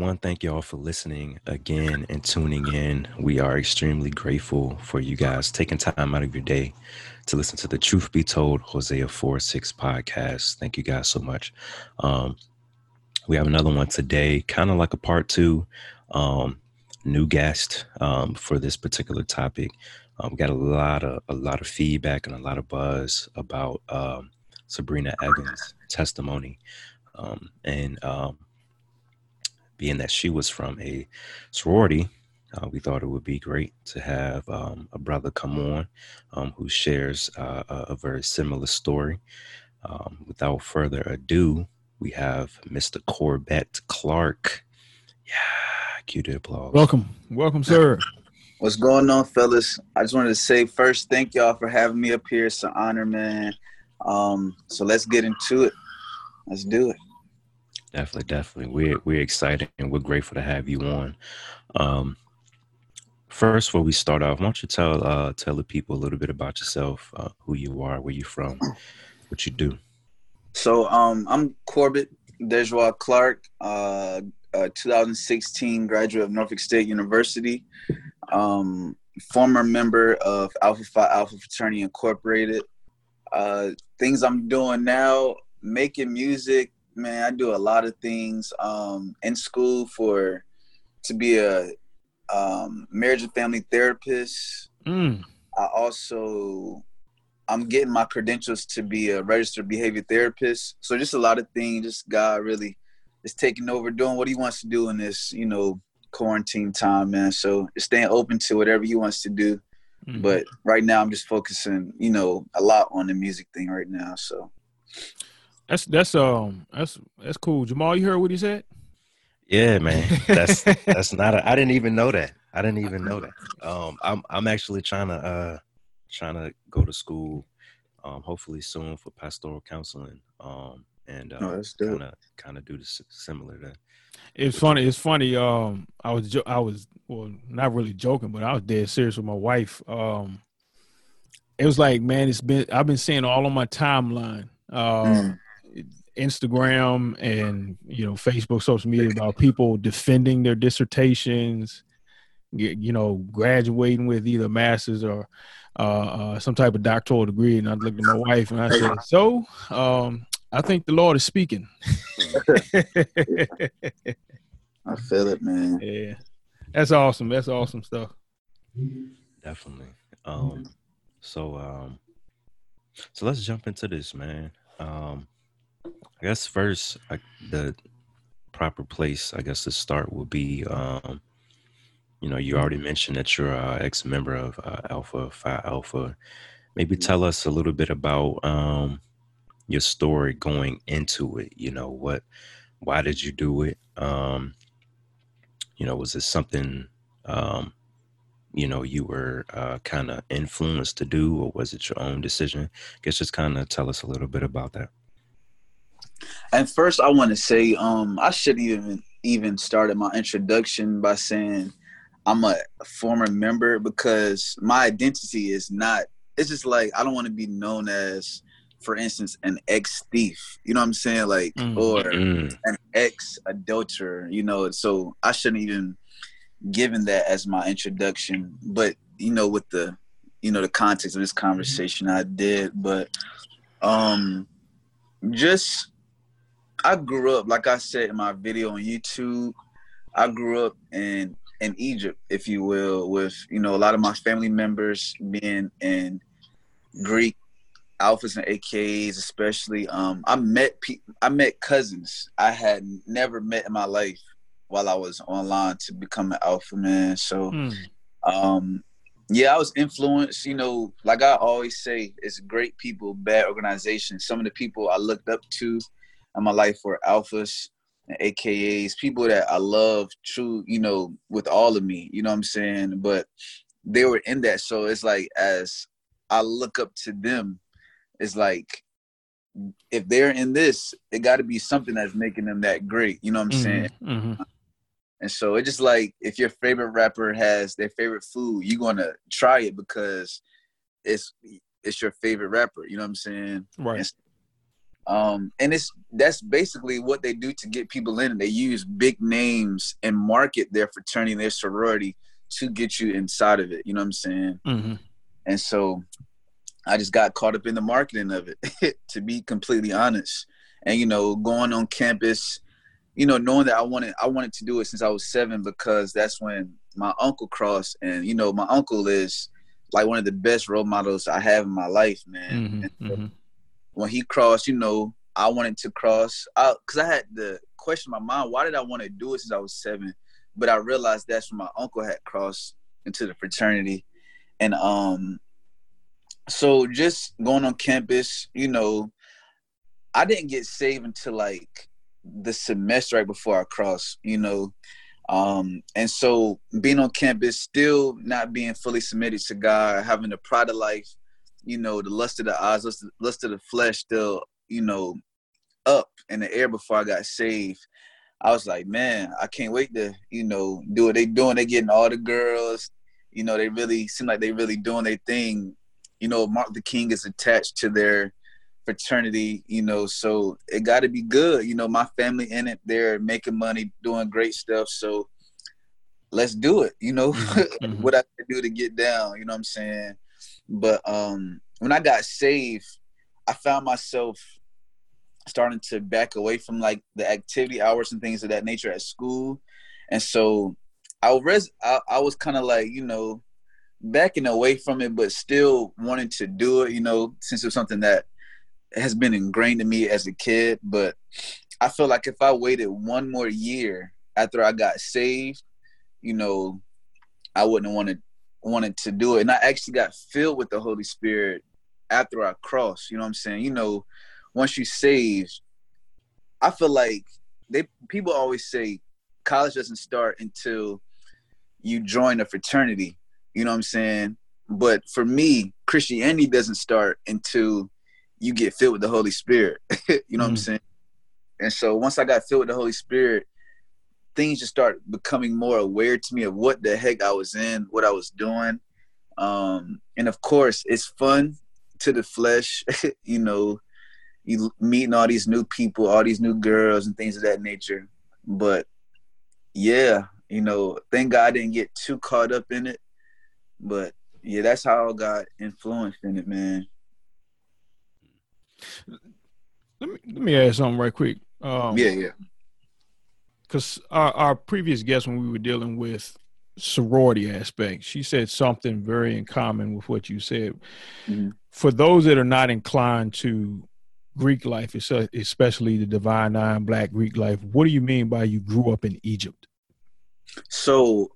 What's going on, everyone? Thank you all for listening again and tuning in. We are extremely grateful for you guys taking time out of your day to listen to the Truth Be Told Hosea 4 6 podcast. Thank you guys so much. Um, we have another one today, kind of like a part two. Um, new guest um, for this particular topic. Um, we got a lot of a lot of feedback and a lot of buzz about um, Sabrina Evans' testimony, um, and um, being that she was from a sorority, uh, we thought it would be great to have um, a brother come on um, who shares uh, a, a, very similar story. Um, without further ado, we have Mr. Corbett Clark. Yeah, cue the applause. Welcome, welcome, sir. What's going on, fellas? I just wanted to say first, thank y'all for having me up here. It's an honor, man. Um, so let's get into it. Let's do it. Definitely, definitely. We're we're excited and we're grateful to have you on. Um, first, before we start off, why don't you tell uh, tell the people a little bit about yourself, uh, who you are, where you're from, what you do. So, um, I'm Corbett Dejois Clark, uh, 2016 graduate of Norfolk State University, um, former member of Alpha Phi Alpha Fraternity Incorporated. Uh, things I'm doing now, making music, man, I do a lot of things um, in school for to be a um, marriage and family therapist. Mm. I also I'm getting my credentials to be a registered behavior therapist. So just a lot of things. Just God really is taking over, doing what He wants to do in this, you know, quarantine time, man. So just staying open to whatever He wants to do. Mm-hmm. But right now, I'm just focusing, you know, a lot on the music thing right now. So that's that's um that's that's cool. Jamal, you heard what he said? Yeah, man. That's that's not. A, I didn't even know that. I didn't even know that. Um, I'm I'm actually trying to uh trying to go to school, um, hopefully soon for pastoral counseling. Um, and uh, oh, kind of kind of do the similar to. It's funny. It's funny. Um, I was jo- I was well, not really joking, but I was dead serious with my wife. Um, it was like, man, it's been I've been seeing all on my timeline. Um, mm Instagram and you know Facebook, social media about people defending their dissertations, you know, graduating with either masters or uh, uh, some type of doctoral degree. And I looked at my wife and I said, "So, um, I think the Lord is speaking." I feel it, man. Yeah, that's awesome. That's awesome stuff. Definitely. Um, so, um, so let's jump into this, man. Um, I guess first, I, the proper place, I guess, to start would be, um, you know, you already mentioned that you're an ex member of uh, Alpha Phi Alpha. Maybe mm-hmm. tell us a little bit about um, your story going into it. You know, what, why did you do it? Um, you know, was it something, um, you know, you were uh, kind of influenced to do, or was it your own decision? I guess just kind of tell us a little bit about that. And first, I want to say, um, I should even even started my introduction by saying I'm a former member because my identity is not. It's just like I don't want to be known as, for instance, an ex thief. You know what I'm saying? Like, mm-hmm. or mm. an ex adulterer. You know, so I shouldn't even given that as my introduction. But you know, with the you know the context of this conversation, I did. But um, just I grew up, like I said in my video on YouTube, I grew up in in Egypt, if you will, with you know a lot of my family members being in Greek alphas and AKs, especially. Um, I met pe- I met cousins I had never met in my life while I was online to become an alpha man. So, mm. um, yeah, I was influenced. You know, like I always say, it's great people, bad organizations. Some of the people I looked up to in my life were alphas and AKAs, people that I love true, you know, with all of me, you know what I'm saying? But they were in that. So it's like as I look up to them, it's like if they're in this, it got to be something that's making them that great. You know what I'm mm-hmm, saying? Mm-hmm. And so it's just like if your favorite rapper has their favorite food, you're gonna try it because it's it's your favorite rapper. You know what I'm saying? Right. And Um, and it's that's basically what they do to get people in. They use big names and market their fraternity, their sorority to get you inside of it. You know what I'm saying? Mm-hmm. And so I just got caught up in the marketing of it, to be completely honest. And you know, going on campus, you know, knowing that I wanted I wanted to do it since I was seven because that's when my uncle crossed, and you know, my uncle is like one of the best role models I have in my life, man. Mm-hmm. Mm-hmm. When he crossed, you know, I wanted to cross because I, I had the question in my mind, why did I want to do it since I was seven? But I realized that's when my uncle had crossed into the fraternity, and um, so just going on campus, you know, I didn't get saved until like the semester right before I crossed, you know. Um, and so being on campus, still not being fully submitted to God, having the pride of life, you know, the lust of the eyes, lust, lust of the flesh still, you know, up in the air before I got saved. I was like, man, I can't wait to, you know, do what they doing. They getting all the girls, you know, they really seem like they really doing their thing. You know, Mark the King is attached to their fraternity, you know, so it got to be good. You know, my family in it, they're making money, doing great stuff. So let's do it. You know, Mhm. what I can do to get down. You know what I'm saying? But um, when I got saved, I found myself starting to back away from like the activity hours and things of that nature at school, and so I was I, I was kind of like you know backing away from it, but still wanting to do it. You know, since it's something that has been ingrained in me as a kid. But I feel like if I waited one more year after I got saved, you know, I wouldn't want wanted wanted to do it. And I actually got filled with the Holy Spirit after I crossed. You know what I'm saying? You know, once you saved, I feel like they people always say college doesn't start until you join a fraternity. You know what I'm saying? But for me, Christianity doesn't start until you get filled with the Holy Spirit. you know what I'm Mm. saying? And so once I got filled with the Holy Spirit, things just start becoming more aware to me of what the heck I was in, what I was doing. Um, and of course, it's fun to the flesh, you know, you meeting all these new people, all these new girls and things of that nature. But yeah, you know, thank God I didn't get too caught up in it. But yeah, that's how I got influenced in it, man. Let me let me ask something right quick. Um, Yeah, yeah. Because our, our previous guest when we were dealing with sorority aspect she said something very in common with what you said Mhm. for those that are not inclined to greek life especially the divine nine black greek life what do you mean by you grew up in egypt So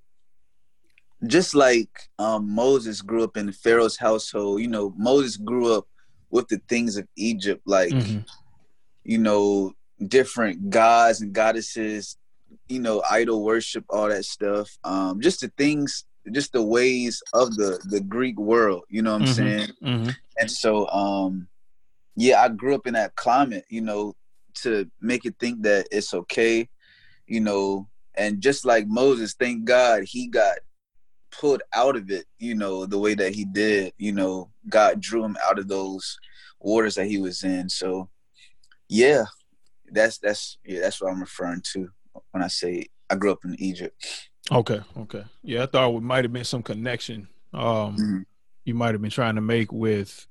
just like um, Moses grew up in Pharaoh's household, you know, Moses grew up with the things of Egypt, like Mhm. you know, different gods and goddesses, you know, idol worship, all that stuff. Um, just the things, just the ways of the the Greek world. You know what I'm Mhm. saying? Mhm. And so, um, yeah, I grew up in that climate, you know, to make it think that it's okay, you know, and just like Moses, thank God he got pulled out of it, you know, the way that he did, you know, God drew him out of those waters that he was in. So, yeah, that's that's yeah, that's what I'm referring to when I say I grew up in Egypt. okay okay yeah i thought it might have been some connection um Mhm. you might have been trying to make with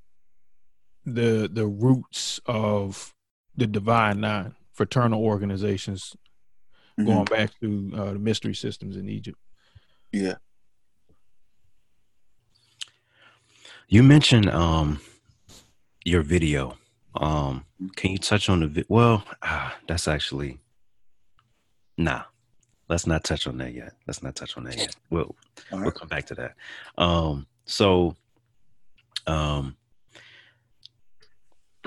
the the roots of the divine nine fraternal organizations Mhm. going back to uh, the mystery systems in Egypt. Yeah. You mentioned um your video. Um, can you touch on the vi- well? Ah, that's actually nah. Let's not touch on that yet. Let's not touch on that yet. We'll All we'll come back to that. Um, so um,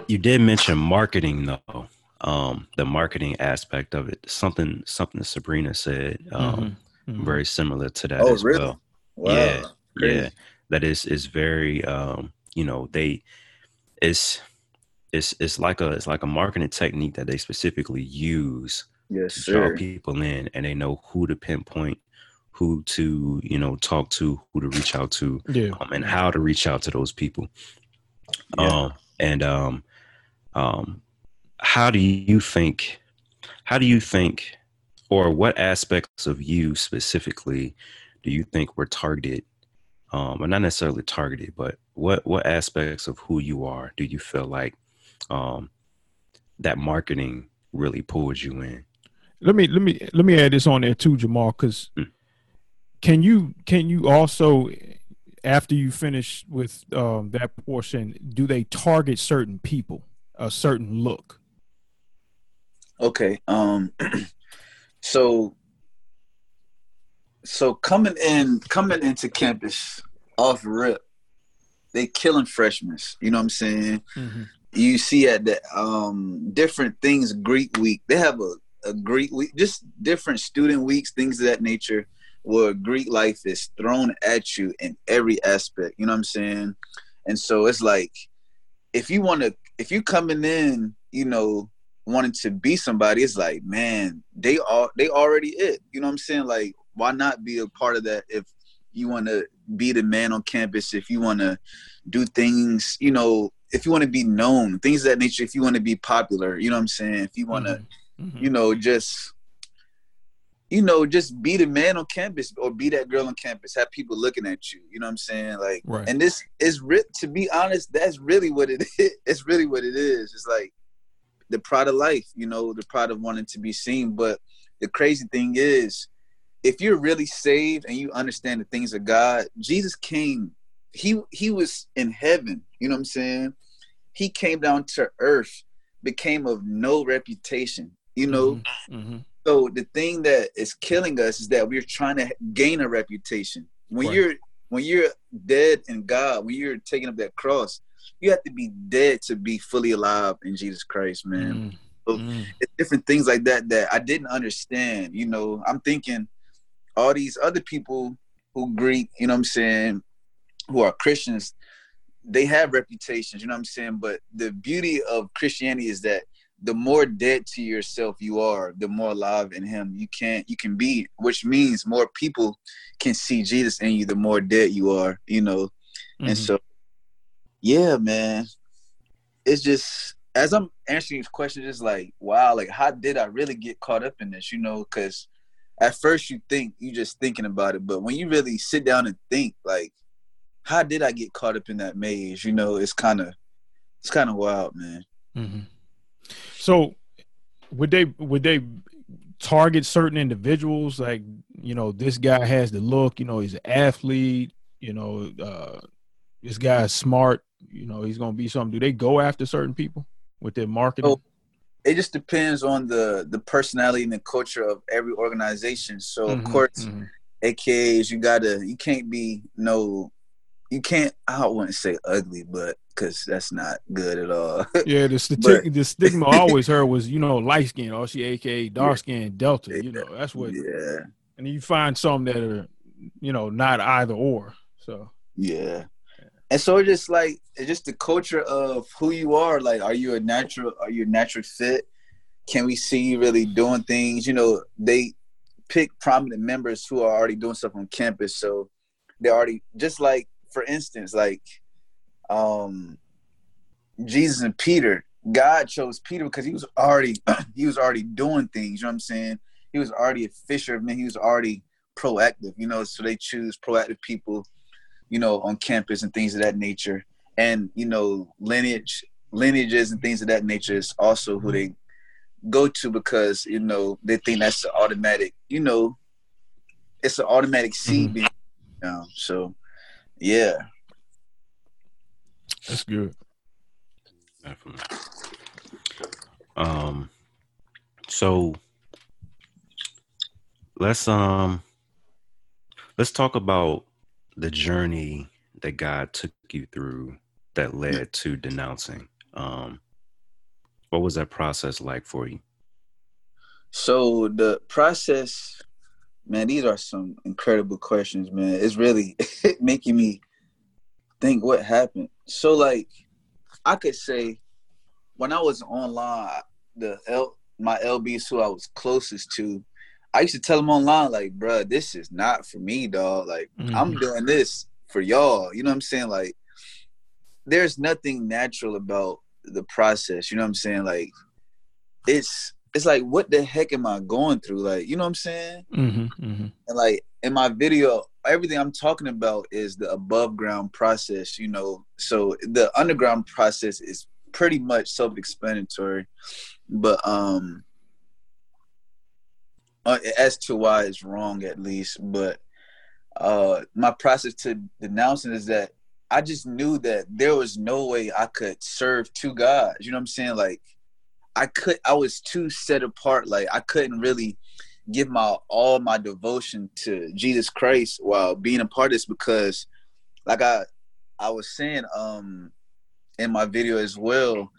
you did mention marketing though. Um, the marketing aspect of it. Something something Sabrina said. Um, Mhm. very similar to that Oh, as really? well. Wow. Yeah, Crazy. yeah. That is is very um, you know, they it's it's it's like a it's like a marketing technique that they specifically use Yes, to draw people in and they know who to pinpoint, who to, you know, talk to, who to reach out to, Yeah. um, and how to reach out to those people. Yeah. Um and um um how do you think how do you think or what aspects of you specifically do you think were targeted um or not necessarily targeted but what what aspects of who you are do you feel like um that marketing really pulled you in let me let me let me add this on there too jamal because mm. can you can you also after you finish with um, that portion do they target certain people a certain look okay um so so coming in coming into campus off rip they killing freshmen you know what i'm saying mm-hmm. you see at the um different things greek week they have a, a greek week just different student weeks things of that nature where greek life is thrown at you in every aspect you know what i'm saying and so it's like if you want to if you coming in you know wanting to be somebody, it's like, man, they are they already it. You know what I'm saying? Like, why not be a part of that if you want to be the man on campus, if you want to do things, you know, if you want to be known, things that nature, if you want to be popular, you know what I'm saying? If you want to, mm-hmm. Mm-hmm. you know, just you know, just be the man on campus or be that girl on campus. Have people looking at you. You know what I'm saying? Like, right. and this is to be honest, that's really what it is. It's really what it is. It's like the pride of life, you know, the pride of wanting to be seen. But the crazy thing is, if you're really saved and you understand the things of God, Jesus came. He he was in heaven. You know what I'm saying? He came down to earth, became of no reputation. You know. Mm-hmm. mm-hmm. So the thing that is killing us is that we're trying to gain a reputation. When right. you're when you're dead in God, when you're taking up that cross, you have to be dead to be fully alive in Jesus Christ, man. Mm. So mm. it's different things like that that I didn't understand. You know, I'm thinking all these other people who Greek, you know what I'm saying, who are Christians, they have reputations, you know what I'm saying? But the beauty of Christianity is that the more dead to yourself you are, the more alive in him you can you can be, which means more people can see Jesus in you the more dead you are, you know. Mm-hmm. And so yeah, man. It's just as I'm answering these questions, it's like, wow, like how did I really get caught up in this? You know, because at first you think you just thinking about it, but when you really sit down and think, like, how did I get caught up in that maze? You know, it's kind of it's kind of wild, man. Mm-hmm. So, would they would they target certain individuals? Like, you know, this guy has the look. You know, he's an athlete. You know, uh, this guy's smart you know he's going to be something do they go after certain people with their marketing so it just depends on the the personality and the culture of every organization so mm-hmm, of course mm-hmm. akas you gotta you can't be no you can't i wouldn't say ugly but because that's not good at all yeah the, stati- but, the stigma I always heard was you know light skin or she aka dark skin yeah, delta you know that's what yeah and you find some that are you know not either or so yeah and so it's just like it's just the culture of who you are. Like, are you a natural? Are you a natural fit? Can we see you really doing things? You know, they pick prominent members who are already doing stuff on campus, so they're already just like, for instance, like um Jesus and Peter. God chose Peter because he was already he was already doing things. You know what I'm saying? He was already a fisher of men. He was already proactive. You know, so they choose proactive people you know, on campus and things of that nature. And, you know, lineage lineages and things of that nature is also who they go to because, you know, they think that's the automatic, you know, it's an automatic seed mm-hmm. you know, so yeah. That's good. Definitely. Um so let's um let's talk about the journey that God took you through that led to denouncing. Um, what was that process like for you? So the process, man, these are some incredible questions, man. It's really making me think what happened. So like I could say when I was online, the L my LBs who I was closest to, I used to tell them online, like, bro, this is not for me, dog. Like, mm-hmm. I'm doing this for y'all. You know what I'm saying? Like, there's nothing natural about the process. You know what I'm saying? Like, it's it's like what the heck am I going through? Like, you know what I'm saying? Mm-hmm, mm-hmm. And like in my video, everything I'm talking about is the above ground process, you know. So the underground process is pretty much self-explanatory. But um uh, as to why it's wrong at least, but uh my process to denouncing is that I just knew that there was no way I could serve two gods. You know what I'm saying? Like I could I was too set apart. Like I couldn't really give my all my devotion to Jesus Christ while being a part of this because like I I was saying um in my video as well,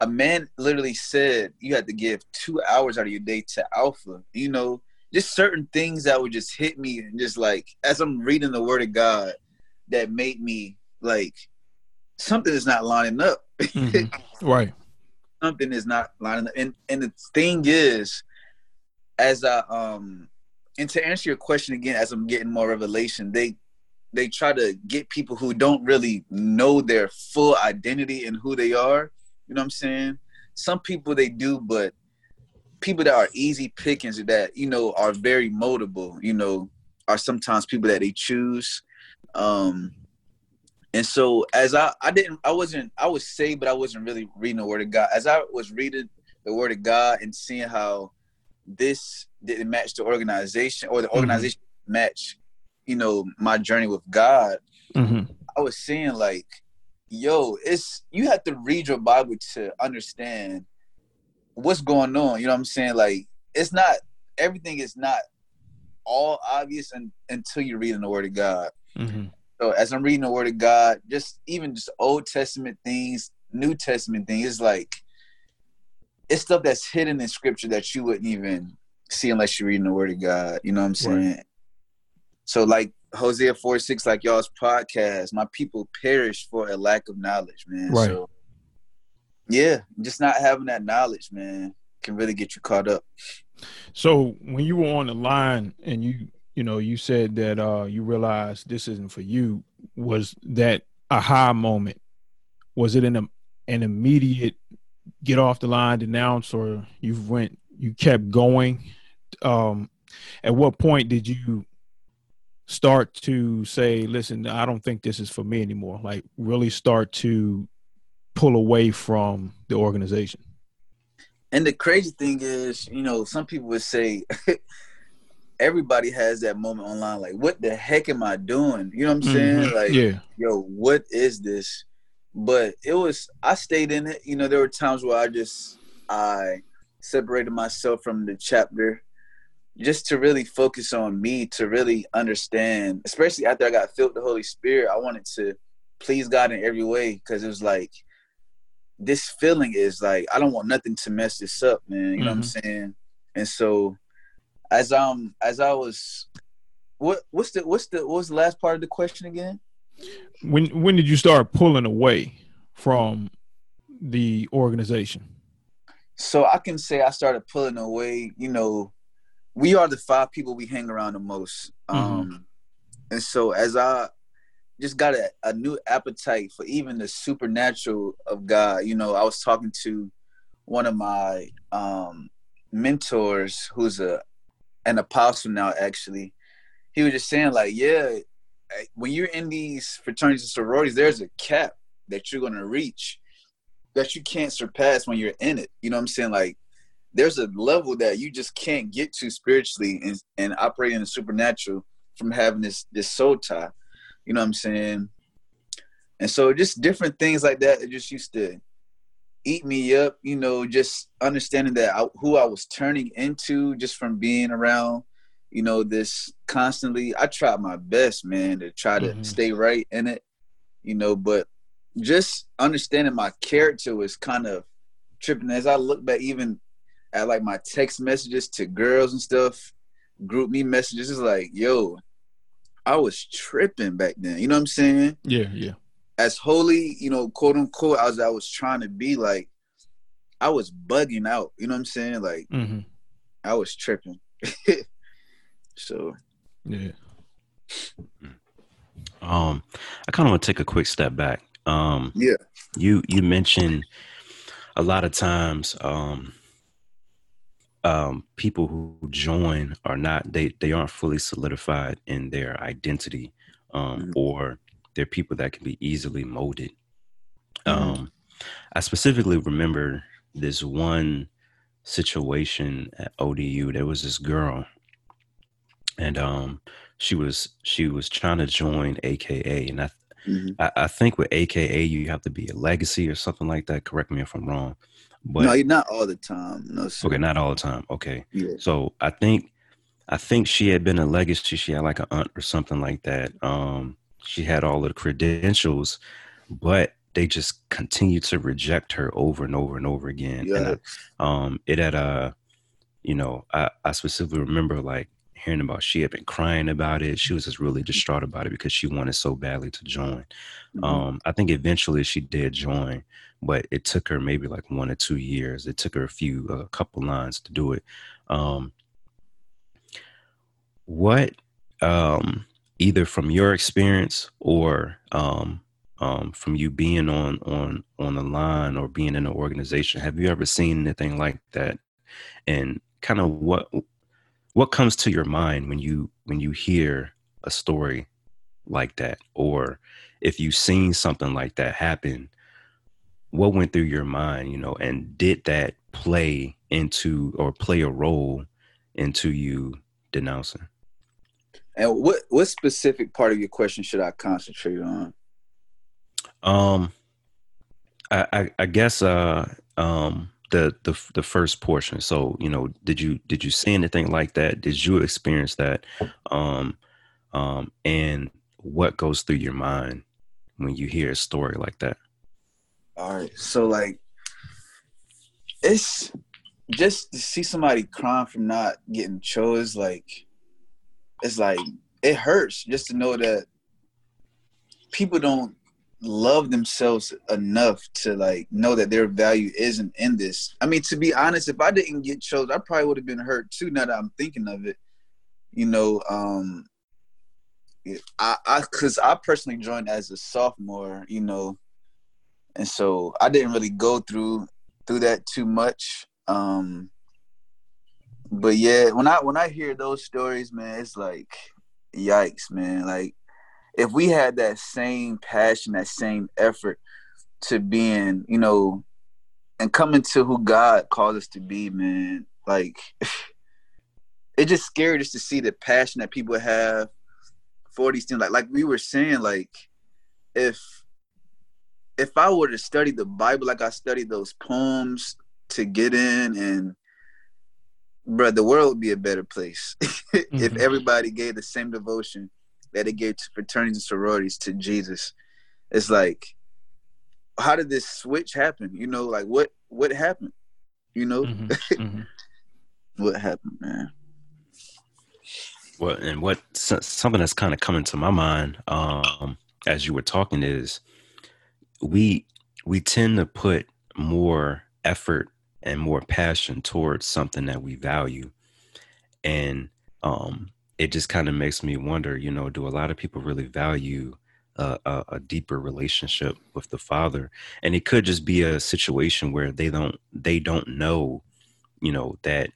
a man literally said you had to give two hours out of your day to alpha. You know, just certain things that would just hit me and just like as I'm reading the word of God that made me like something is not lining up. Mm-hmm. right something is not lining up. And and the thing is, as I um and to answer your question again, as I'm getting more revelation, they they try to get people who don't really know their full identity and who they are. You know what I'm saying? Some people they do, but people that are easy pickings that you know are very moldable, you know, are sometimes people that they choose. Um and so as I I didn't I wasn't I was saved, but I wasn't really reading the word of God. As I was reading the word of God and seeing how this didn't match the organization or the mm-hmm. organization mm-hmm. match, you know, my journey with God, mm-hmm. I was seeing like, yo, it's you have to read your Bible to understand what's going on. You know what I'm saying? Like it's not everything is not all obvious and, until you're reading the word of God. Mm-hmm. So as I'm reading the Word of God, just even just Old Testament things, New Testament things, it's like it's stuff that's hidden in Scripture that you wouldn't even see unless you're reading the Word of God. You know what I'm saying? Right. So like Hosea 4 6, like y'all's podcast, my people perish for a lack of knowledge, man. Right. So yeah, just not having that knowledge, man, can really get you caught up. So when you were on the line and you you know, you said that uh, you realized this isn't for you. Was that a high moment? Was it an an immediate get off the line, denounce, or you went you kept going? Um, at what point did you start to say, "Listen, I don't think this is for me anymore"? Like really start to pull away from the organization. And the crazy thing is, you know, some people would say everybody has that moment online like what the heck am i doing? You know what i'm saying? Mm-hmm. like yeah. yo what is this? But it was i stayed in it. You know there were times where i just i separated myself from the chapter just to really focus on me to really understand. Especially after i got filled with the holy spirit i wanted to please god in every way because it was like this feeling is like i don't want nothing to mess this up man. You mm-hmm. know what i'm mm-hmm. saying? And so as um as I was what what's the what's the what was the last part of the question again? When when did you start pulling away from the organization? So I can say I started pulling away, you know, we are the five people we hang around the most. Mm-hmm. Um and so as I just got a, a new appetite for even the supernatural of God, you know, I was talking to one of my um mentors who's a an apostle now actually. He was just saying like yeah when you're in these fraternities and sororities there's a cap that you're going to reach that you can't surpass when you're in it. You know what i'm saying? Like there's a level that you just can't get to spiritually and, and operating in the supernatural from having this this soul tie. You know what i'm saying? And so just different things like that it just used to eat me up, you know, just understanding that I, who I was turning into just from being around, you know, this constantly. I tried my best, man, to try to mm-hmm. stay right in it, you know, but just understanding my character was kind of tripping. As I look back, even at like my text messages to girls and stuff, GroupMe messages, is like, yo, I was tripping back then. You know what I'm saying? Yeah, yeah as holy, you know, quote unquote, as I was trying to be, like I was bugging out. You know what I'm saying? Like mm-hmm. I was tripping. so yeah. Um, I kind of want to take a quick step back. Um, yeah. You you mentioned a lot of times um um, people who join are not they they aren't fully solidified in their identity, um, mm-hmm. or they're people that can be easily molded. Mm-hmm. Um, I specifically remember this one situation at ODU. There was this girl, and um, she was she was trying to join AKA, and I, mm-hmm. I, I think with AKA you have to be a legacy or something like that. Correct me if I'm wrong. But no, not all the time. No, sir. okay, not all the time. Okay, yeah. So I think I think she had been a legacy. She had like an aunt or something like that. Um, she had all of the credentials, but they just continued to reject her over and over and over again. Yes. And I, um, it had a, you know, I, I specifically remember like hearing about she had been crying about it. She was just really distraught about it because she wanted so badly to join. Mm-hmm. Um, I think eventually she did join, but it took her maybe like one or two years. It took her a few, a couple lines to do it. Um, what, um, either from your experience or um, um, from you being on on on the line or being in an organization, have you ever seen anything like that? And kind of what what comes to your mind when you when you hear a story like that, or if you've seen something like that happen? What went through your mind, you know, and did that play into or play a role into you denouncing? And what what specific part of your question should I concentrate on? Um, I I, I guess uh um the the the first portion. So you know, did you did you see anything like that? Did you experience that? Um, um, and what goes through your mind when you hear a story like that? All right, so like it's just to see somebody crying from not getting chose like it's like it hurts just to know that people don't love themselves enough to like know that their value isn't in this. I mean, to be honest, if I didn't get chose, I probably would have been hurt too. Now that I'm thinking of it, you know, um, I, I, cause I personally joined as a sophomore, you know, and so I didn't really go through through that too much. Um, but yeah, when I when I hear those stories, man, it's like, yikes, man. Like, if we had that same passion, that same effort to being, you know, and coming to who God calls us to be, man, like, it just scared us to see the passion that people have for these things. Like, like we were saying, like, if if I were to study the Bible like I studied those poems to get in and bro, the world would be a better place mm-hmm. if everybody gave the same devotion that it gave to fraternities and sororities to Jesus. It's like, how did this switch happen? You know, like what what happened? You know, mm-hmm. Mm-hmm. what happened, man? Well, and what something that's kind of coming to my mind um, as you were talking is we we tend to put more effort and more passion towards something that we value and um, it just kind of makes me wonder you know do a lot of people really value a, a, a, deeper relationship with the father and it could just be a situation where they don't they don't know you know that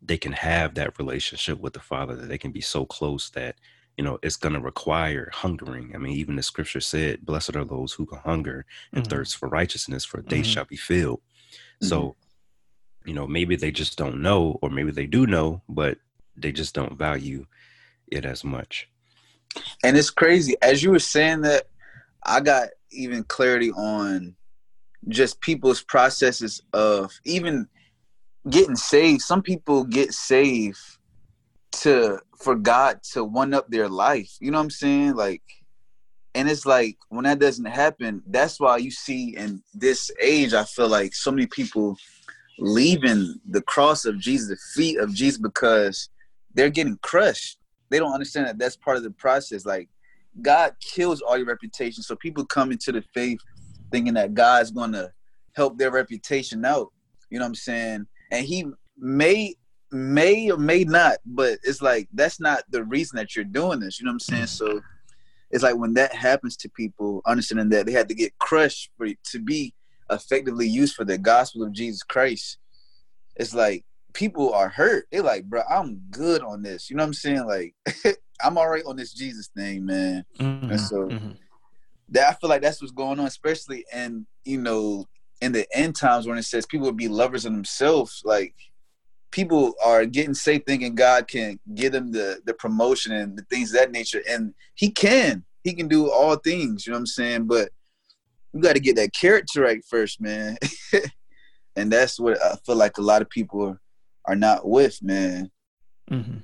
they can have that relationship with the father that they can be so close that you know it's going to require hungering i mean even the scripture said blessed are those who can hunger and mm-hmm. thirst for righteousness for they mm-hmm. shall be filled mm-hmm. so you know maybe they just don't know or maybe they do know but they just don't value it as much. And it's crazy as you were saying that i got even clarity on just people's processes of even getting saved. Some people get saved to for god to one up their life you know what i'm saying? Like and it's like when that doesn't happen that's why you see in this age i feel like so many people leaving the cross of Jesus, the feet of Jesus, because they're getting crushed. They don't understand that that's part of the process. Like God kills all your reputation, so people come into the faith thinking that God's going to help their reputation out. You know what I'm saying? And He may may or may not, but it's like that's not the reason that you're doing this. You know what I'm saying? So it's like when that happens to people, understanding that they had to get crushed for to be effectively used for the gospel of Jesus Christ, it's like people are hurt. They're like, bro, I'm good on this. You know what I'm saying? Like, I'm all right on this Jesus thing, man. Mhm, And so mhm. that I feel like that's what's going on, especially in you know in the end times when it says people will be lovers of themselves. Like people are getting saved thinking God can give them the the promotion and the things of that nature, and He can. He can do all things. You know what I'm saying? But you got to get that character right first, man. and that's what I feel like a lot of people are, are not with, man. hmm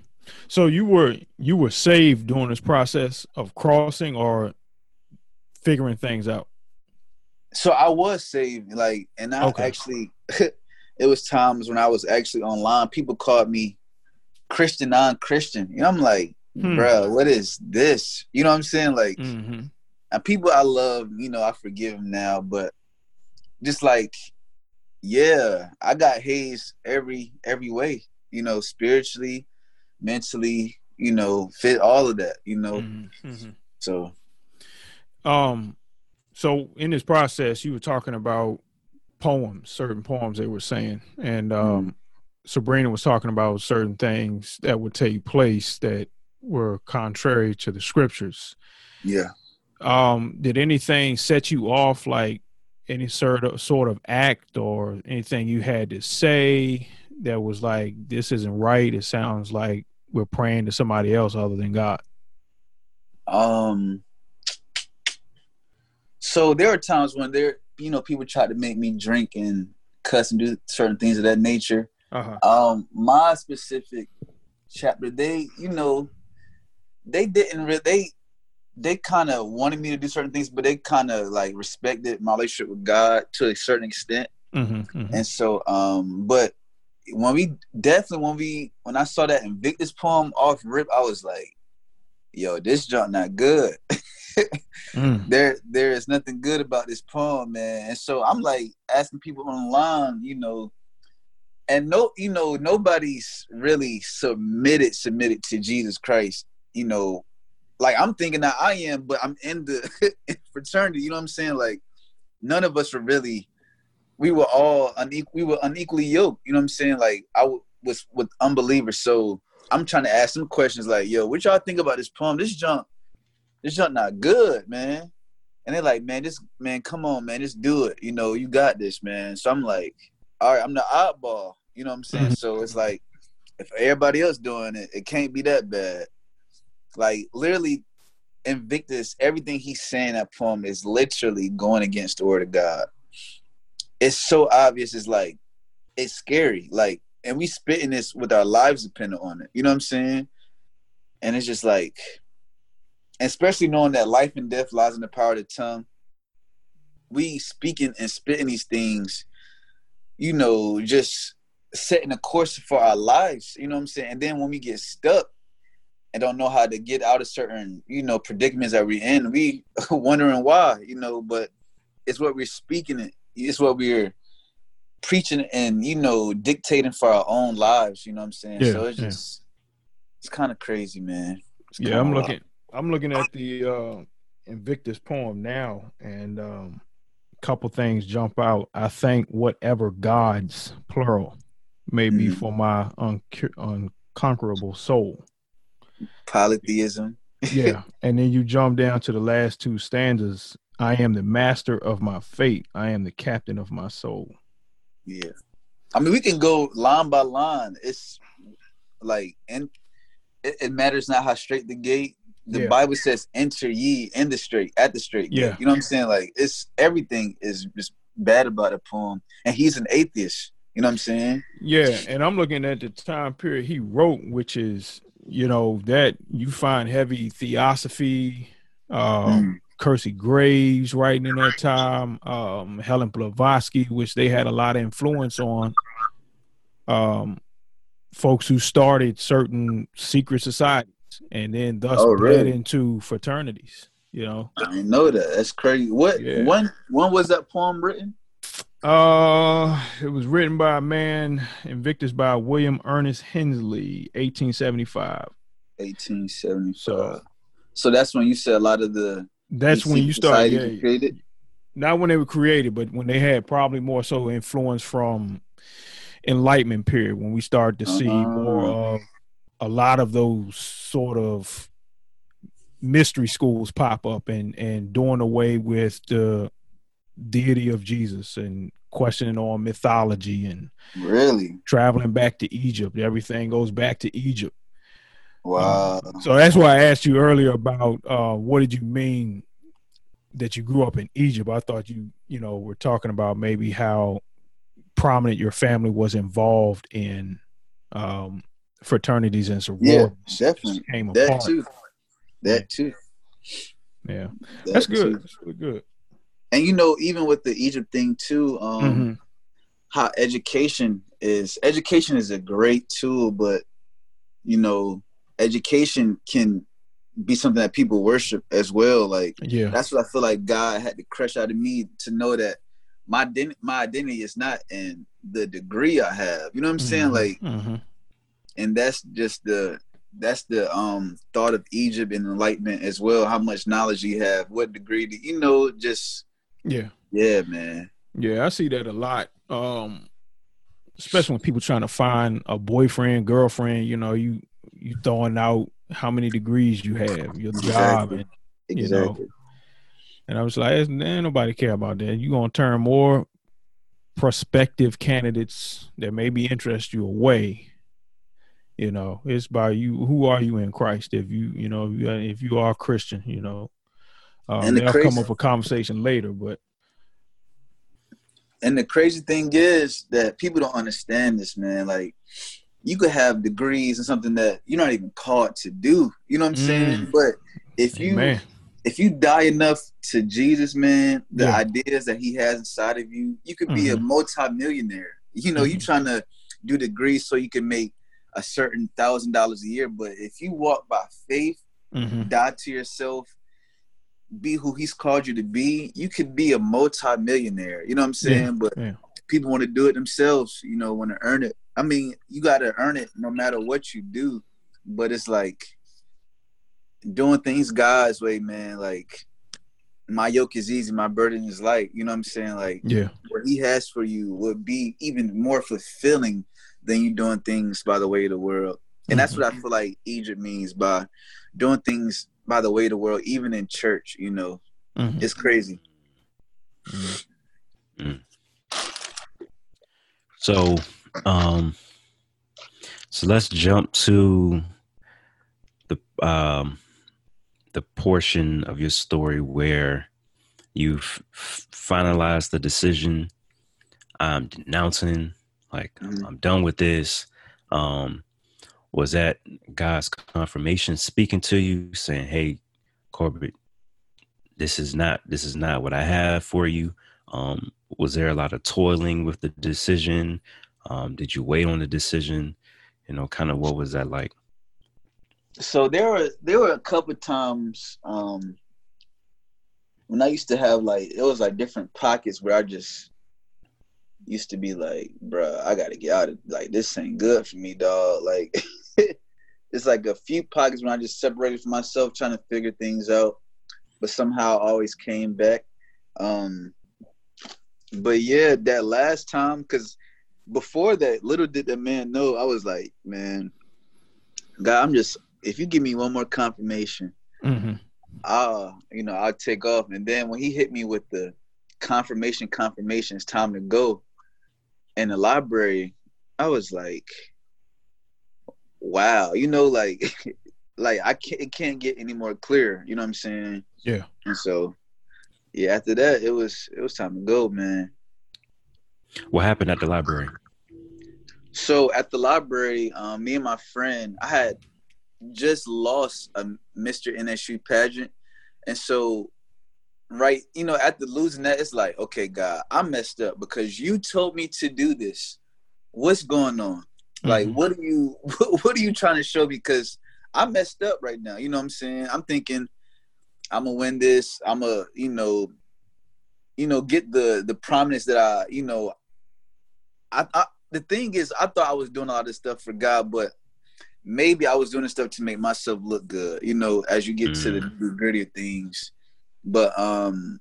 So you were you were saved during this process of crossing or figuring things out. so I was saved, like, and I Okay. actually, it was times when I was actually online. People called me Christian, non-Christian. You know, I'm like, Hmm. bruh, what is this? You know what I'm saying? Like, hmm and people I love, you know, I forgive them now, but just like, yeah, I got hazed every every way. You know, spiritually, mentally, you know, fit all of that. You know, hmm so Um, so in this process, you were talking about poems, certain poems they were saying, and um, Sabrina was talking about certain things that would take place that were contrary to the scriptures. yeah. Um, did anything set you off, like any sort of sort of act or anything you had to say that was like, "This isn't right"? It sounds like we're praying to somebody else other than God. Um. So there are times when there, you know, people try to make me drink and cuss and do certain things of that nature. Uh huh. Um, my specific chapter, they, you know, they didn't really, they, they kind of wanted me to do certain things, but they kind of like respected my relationship with God to a certain extent. Mm-hmm, And so, um, but when we definitely when we when I saw that Invictus poem off rip, I was like, yo, this junk not good. mm there there is nothing good about this poem, man. And so I'm like asking people online, you know, and no, you know, nobody's really submitted submitted to Jesus Christ, you know. Like I'm thinking that I am, but I'm in the fraternity, you know what I'm saying? Like none of us were really we were all unequal we were unequally yoked, you know what I'm saying? Like I w- was with unbelievers. So I'm trying to ask them questions like, yo, what y'all think about this poem? This junk this junk not good, man. And they're like, man, this man, come on, man, just do it. You know, you got this, man. So I'm like, all right, I'm the oddball. You know what I'm saying? Mhm. So it's like, if everybody else doing it, it can't be that bad. Like literally, Invictus, everything he's saying that poem is literally going against the word of God. It's so obvious. It's like, it's scary. Like, and we spitting this with our lives dependent on it. You know what I'm saying? And it's just like, especially knowing that life and death lies in the power of the tongue. We speaking and spitting these things, you know, just setting a course for our lives. You know what I'm saying? And then when we get stuck and don't know how to get out of certain, you know, predicaments that we're in, we wondering why, you know, but it's what we're speaking it. It's what we're preaching and, you know, dictating for our own lives, you know what I'm saying? Yeah, so it's yeah. just it's kind of crazy, man. It's Yeah, I'm looking. I'm looking at the uh, Invictus poem now, and um, a couple things jump out. I thank whatever gods, plural, may be Mhm. for my uncu- unconquerable soul. Polytheism. Yeah, and then you jump down to the last two stanzas. I am the master of my fate. I am the captain of my soul. Yeah. I mean, we can go line by line. It's like, and it, it matters not how straight the gate. The Yeah. Bible says, "Enter ye in the straight, at the straight gate." Yeah. You know what I'm saying? Like, it's everything is just bad about the poem, and he's an atheist. You know what I'm saying? Yeah, and I'm looking at the time period he wrote, which is you know that you find heavy theosophy, um, Kersey Graves writing in that time, um, Helen Blavatsky, which they had a lot of influence on. Um, folks who started certain secret societies and then thus Oh, really? into fraternities. You know, I didn't know that. That's crazy. What? Yeah. When? When was that poem written? Uh, it was written by a man, Invictus by William Ernest Henley, 1875. 1875. So So that's when you said a lot of the that's when you secret start. Yeah, created. not when they were created, but when they had probably more so influence from enlightenment period when we started to see uh-huh. more of a lot of those sort of mystery schools pop up and and doing away with the deity of Jesus and questioning on mythology and really traveling back to Egypt. Everything goes back to Egypt. Wow. Um, so that's why I asked you earlier about uh, what did you mean that you grew up in Egypt? I thought you, you know, were talking about maybe how prominent your family was involved in um, fraternities and sororities. Yeah, definitely. That apart. too. That too. Yeah, that that's good. Too. That's really good. And you know, even with the Egypt thing too, um, mm-hmm. how education is education is a great tool, but you know, education can be something that people worship as well. Like, yeah, that's what I feel like God had to crush out of me to know that my my identity is not in the degree I have. You know what I'm mm-hmm. saying? Like, mm-hmm. and that's just the that's the um thought of Egypt and enlightenment as well. How much knowledge you have, what degree do you know? Just yeah, yeah, man. Yeah, I see that a lot. Um, especially when people trying to find a boyfriend, girlfriend. You know, you you throwing out how many degrees you have, your exactly. job, and you exactly. know. And I was like, ain't nobody care about that. You're gonna turn more prospective candidates that maybe interest you away. You know, it's by you. Who are you in Christ? If you, you know, if you are a Christian, you know, um, and the they'll crazy, come up with a conversation later. But and the crazy thing is that people don't understand this, man. Like you could have degrees and something that you're not even called to do. You know what I'm mm. saying? But if you Amen. if you die enough to Jesus, man, the yeah. ideas that he has inside of you, you could be mm-hmm. a multimillionaire. You know, mm-hmm. you trying to do degrees so you can make a certain thousand dollars a year. But if you walk by faith, mm-hmm. die to yourself, be who he's called you to be, you could be a multimillionaire. You know what I'm saying? Yeah. But yeah. people want to do it themselves, you know, want to earn it I mean, you got to earn it no matter what you do. But it's like doing things God's way, man. Like my yoke is easy, my burden is light. You know what I'm saying? Like yeah, what He has for you would be even more fulfilling than you doing things by the way of the world. And that's what I mm-hmm. feel like Egypt means by doing things by the way of the world, even in church. You know, mm-hmm. it's crazy. Mm-hmm. So um, so let's jump to the um, the portion of your story where you've finalized the decision. I'm denouncing, like mm-hmm. I'm done with this. Um, was that God's confirmation speaking to you, saying, "Hey, Corbett, this is not this is not what I have for you." Um, was there a lot of toiling with the decision? Um, did you wait on the decision? You know, kind of what was that like? So there were there were a couple times um, when I used to have like it was like different pockets where I just used to be like, bruh, I gotta get out of like this ain't good for me, dog. Like it's like a few pockets when I just separated from myself trying to figure things out, but somehow I always came back. Um, but yeah, that last time, cause before that, little did that man know, I was like, man, God, I'm just if you give me one more confirmation, mm-hmm. I'll you know I'll take off. And then when he hit me with the confirmation, confirmation, it's time to go. In the library, I was like, wow, you know, like like I can't it can't get any more clear. You know what I'm saying? Yeah. And so, yeah, after that, it was it was time to go, man. What happened at the library? So at the library, um, me and my friend, I had just lost a Mr. NSU pageant, and so right, you know, at the losing that, it's like, okay, God, I messed up because you told me to do this. What's going on? Mm-hmm. Like, what are you, what are you trying to show me? Because I messed up right now. You know what I'm saying? I'm thinking I'm gonna win this. I'm gonna, you know, you know, get the the prominence that I, you know, I, I the thing is, I thought I was doing all this stuff for God, but maybe I was doing this stuff to make myself look good. You know, as you get mm. to the mm. gritty of things. But um,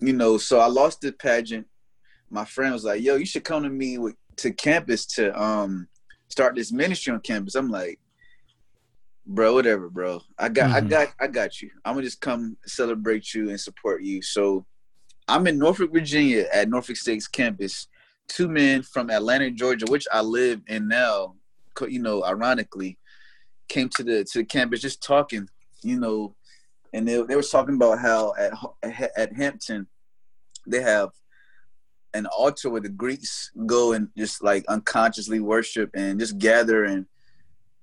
you know, so I lost the pageant. My friend was like, "Yo, you should come to me with to campus to um start this ministry on campus. I'm like, bro, whatever, bro. I got, mm-hmm. I got, I got you. I'm gonna just come celebrate you and support you. So I'm in Norfolk, Virginia, at Norfolk State's campus. Two men from Atlanta, Georgia, which I live in now. You know, ironically, came to the to the campus just talking. You know, and they they was talking about how at at Hampton they have an altar where the Greeks go and just like unconsciously worship and just gather and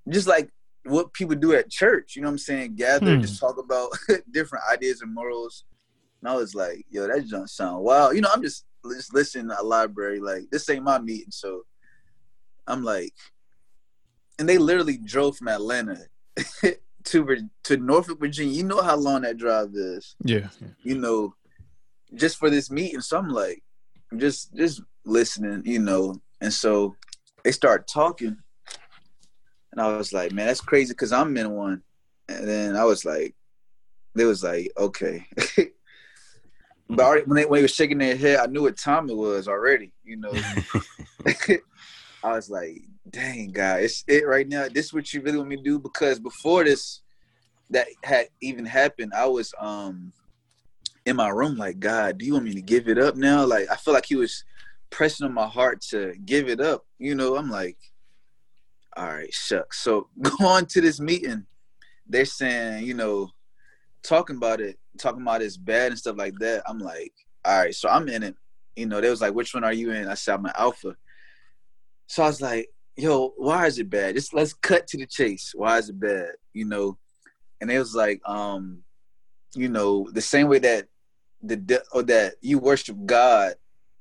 just like what people do at church. You know what I'm saying? Gather, hmm. just talk about different ideas and morals. And I was like, yo, that doesn't sound wild. You know, I'm just just listening to a library. Like this ain't my meeting, so I'm like, and they literally drove from Atlanta to to Norfolk, Virginia. You know how long that drive is. Yeah. You know, just for this meeting. So I'm like, just just listening, you know. And so they start talking, and I was like, man, that's crazy because I'm in one. And then I was like, they was like, okay. but already, when they when they were shaking their head, I knew what time it was already. You know, I was like, dang, guys, it's it right now. This is what you really want me to do because before this, that had even happened, I was um in my room like, God, do you want me to give it up now? Like I feel like he was pressing on my heart to give it up. You know, I'm like, all right, shucks. So go on to this meeting. They're saying, you know, talking about it, talking about it's bad and stuff like that. I'm like, all right, so I'm in it. You know, they was like, which one are you in? I said, I'm an alpha. So I was like, yo, why is it bad? Just let's cut to the chase. Why is it bad? You know, and it was like, um, you know, the same way that the or that you worship God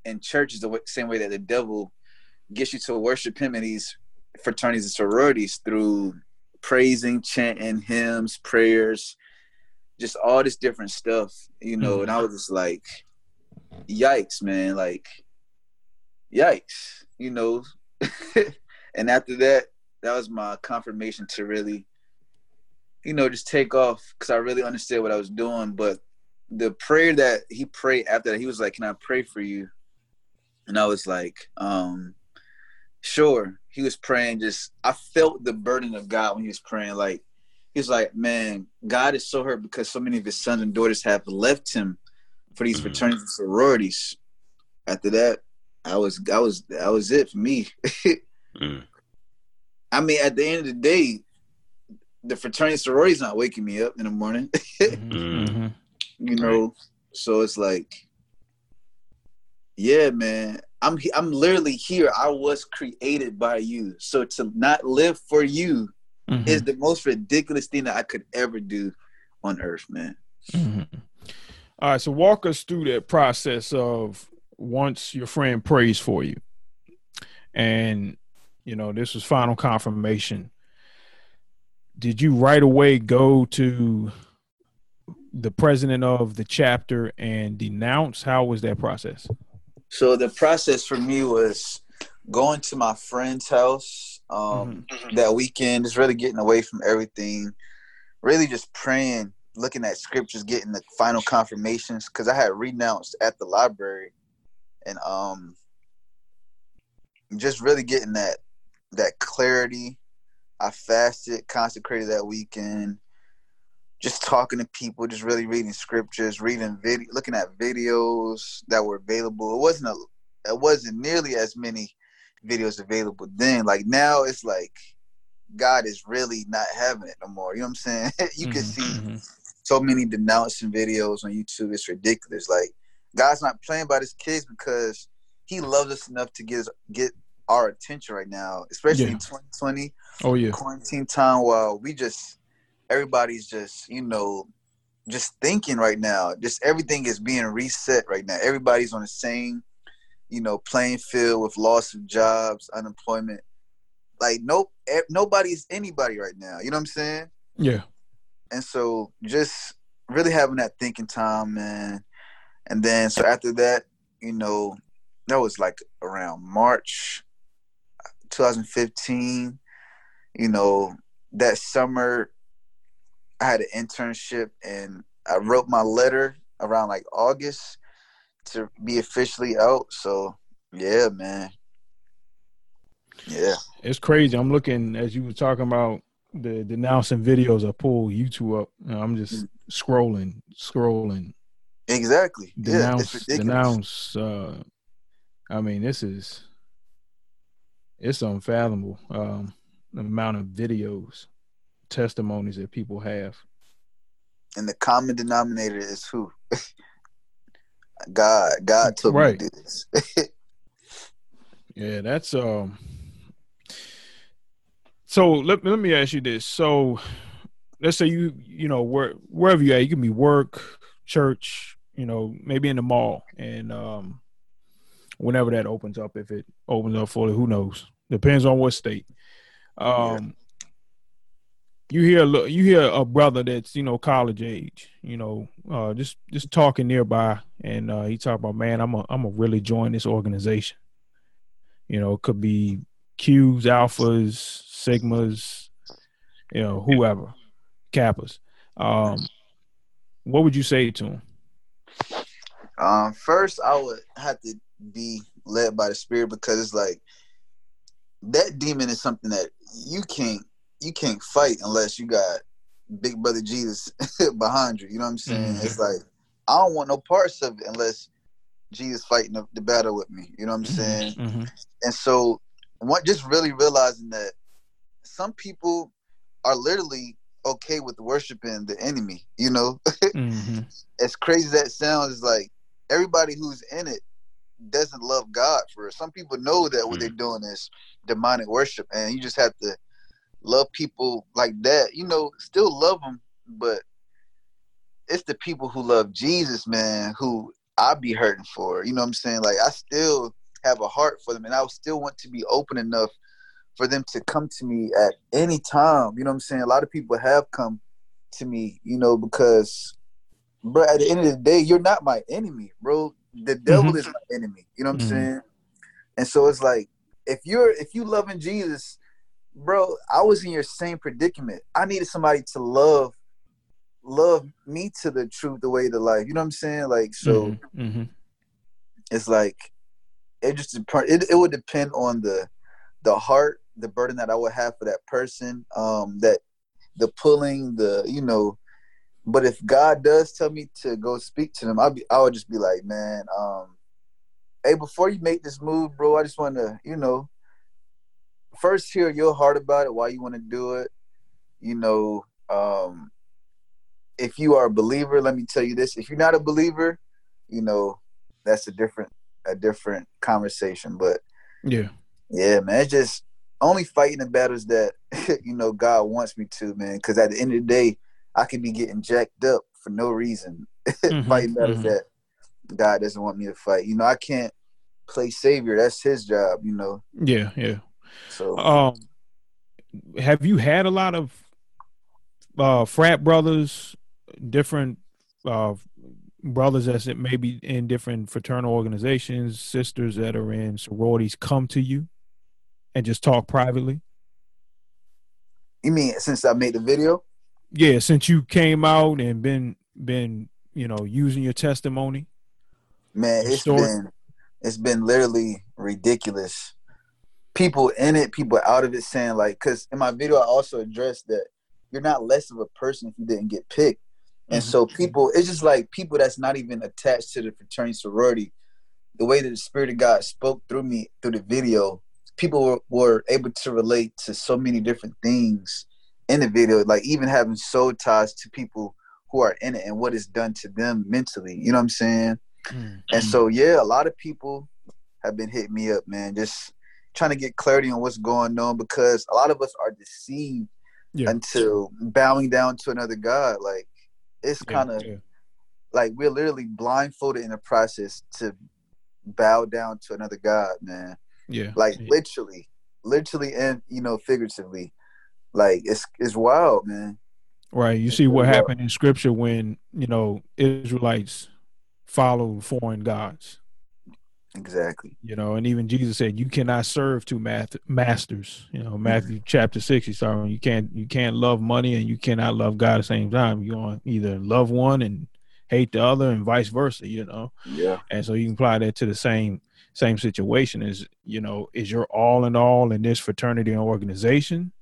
in church is the same way that the devil gets you to worship him in these fraternities and sororities through praising, chanting, hymns, prayers, just all this different stuff, you know. Mm-hmm. And I was just like, yikes, man, like, yikes, you know. and after that, that was my confirmation to really, you know, just take off because I really understood what I was doing. But the prayer that he prayed after that, he was like, "Can I pray for you?" And I was like, um, "Sure." He was praying. Just I felt the burden of God when he was praying. Like he's like, "Man, God is so hurt because so many of his sons and daughters have left him for these mm-hmm. fraternities and sororities." After that, I was, I was, that was it for me. mm. I mean, at the end of the day, the fraternity sorority's not waking me up in the morning. mm-hmm. You know. Right. So it's like, yeah, man. I'm I'm literally here. I was created by you. So to not live for you mm-hmm. is the most ridiculous thing that I could ever do on earth, man. Mm-hmm. All right, so walk us through that process of once your friend prays for you, and you know this was final confirmation. Did you right away go to the president of the chapter and denounce? How was that process? So the process for me was going to my friend's house um, mm-hmm. that weekend, just really getting away from everything, really just praying, looking at scriptures, getting the final confirmations because I had renounced at the library, and um, just really getting that that clarity. I fasted, consecrated that weekend just talking to people, just really reading scriptures, reading video, looking at videos that were available. It wasn't a, it wasn't nearly as many videos available then. Like now, it's like God is really not having it no more. You know what I'm saying? you mm-hmm, can see mm-hmm. so many denouncing videos on YouTube. It's ridiculous. Like God's not playing by His kids because He loves us enough to get get our attention right now, especially yeah. in 2020. Oh yeah, quarantine time. While we just everybody's just you know just thinking right now. Just everything is being reset right now. Everybody's on the same you know playing field with loss of jobs unemployment. Like nope nobody's anybody right now. You know what i'm saying? Yeah. And so just really having that thinking time man. And then so after that you know that was like around march 2015 you know that summer I had an internship and I wrote my letter around like August to be officially out. So yeah, man. Yeah, it's crazy. I'm looking as you were talking about the denouncing videos. I pull YouTube up. and I'm just scrolling, scrolling. exactly. yeah, Denounce, ridiculous. denounce. Uh, I mean, this is it's unfathomable. Um, the amount of videos, testimonies that people have. And the common denominator is who? God. God told Right. me to do this. Yeah, that's um. So let let me ask you this. So, let's say you you know where wherever you at, you can be work, church, you know, maybe in the mall, and um, whenever that opens up, if it opens up fully, who knows? Depends on what state. Um, you hear a you hear a brother that's you know college age, you know, uh, just just talking nearby, and uh, he talk about, man, I'm a I'm a really join this organization. You know, it could be Qs, alphas, sigmas, you know, whoever, kappas. Um, what would you say to him? Um, first, I would have to be led by the spirit because it's like that demon is something that you can't you can't fight unless you got Big Brother Jesus behind you. You know what I'm saying? Mhm. It's like I don't want no parts of it unless Jesus fighting the, the battle with me. You know what I'm saying? Mhm. And so, what just really realizing that some people are literally okay with worshiping the enemy. You know, Mhm. as crazy as that sounds, like everybody who's in it doesn't love God for it. Some people know that what Mm. they're doing is demonic worship, and you just have to love people like that. You know, still love them, but it's the people who love Jesus, man, who I be hurting for. You know what I'm saying? Like I still have a heart for them, and I still want to be open enough for them to come to me at any time. You know what I'm saying? A lot of people have come to me, you know, because bro, at the end of the day, you're not my enemy, bro. The devil Mhm. is my enemy. You know what I'm Mhm. saying? And so it's like if you're if you loving Jesus, bro, I was in your same predicament. I needed somebody to love love me to the truth, the way to life. You know what I'm saying? Like so Mhm. Mhm. it's like it just it, it would depend on the the heart the burden that i would have for that person um that the pulling the you know but if god does tell me to go speak to them i'll be i would just be like man um hey before you make this move bro i just want to you know first hear your heart about it why you want to do it you know um if you are a believer let me tell you this if you're not a believer you know that's a different a different conversation but Yeah. yeah man it's just only fighting the battles that you know god wants me to man because at the end of the day i could be getting jacked up for no reason Mhm, fighting battles mhm. that god doesn't want me to fight you know i can't play savior that's his job you know Yeah. Yeah. So Um, have you had a lot of uh frat brothers, different uh brothers that's in- maybe in different fraternal organizations, sisters that are in sororities come to you and just talk privately? you mean since i made the video Yeah, since you came out and been been you know using your testimony. man Your it's story? been it's been literally ridiculous people in it people out of it saying like because in my video i also addressed that you're not less of a person if you didn't get picked and Mhm. so people it's just like people that's not even attached to the fraternity sorority the way that the spirit of god spoke through me through the video people were, were able to relate to so many different things in the video like even having soul ties to people who are in it and what it's done to them mentally you know what i'm saying Mm. and so yeah, a lot of people have been hitting me up, man, just trying to get clarity on what's going on because a lot of us are deceived Yeah. until bowing down to another god. Like it's kind of yeah. like we're literally blindfolded in the process to bow down to another god, man. yeah. Like yeah. literally, literally, and you know, figuratively. Like it's it's wild, man. Right. You see what happened in scripture when, you know, Israelites followed foreign gods. Exactly. You know, and even Jesus said you cannot serve two math- masters. You know, Matthew chapter six, he's talking you can't you can't love money and you cannot love God at the same time. You want either love one and hate the other and vice versa, you know. Yeah. And so you can apply that to the same same situation is you know is your all in all in this fraternity and organization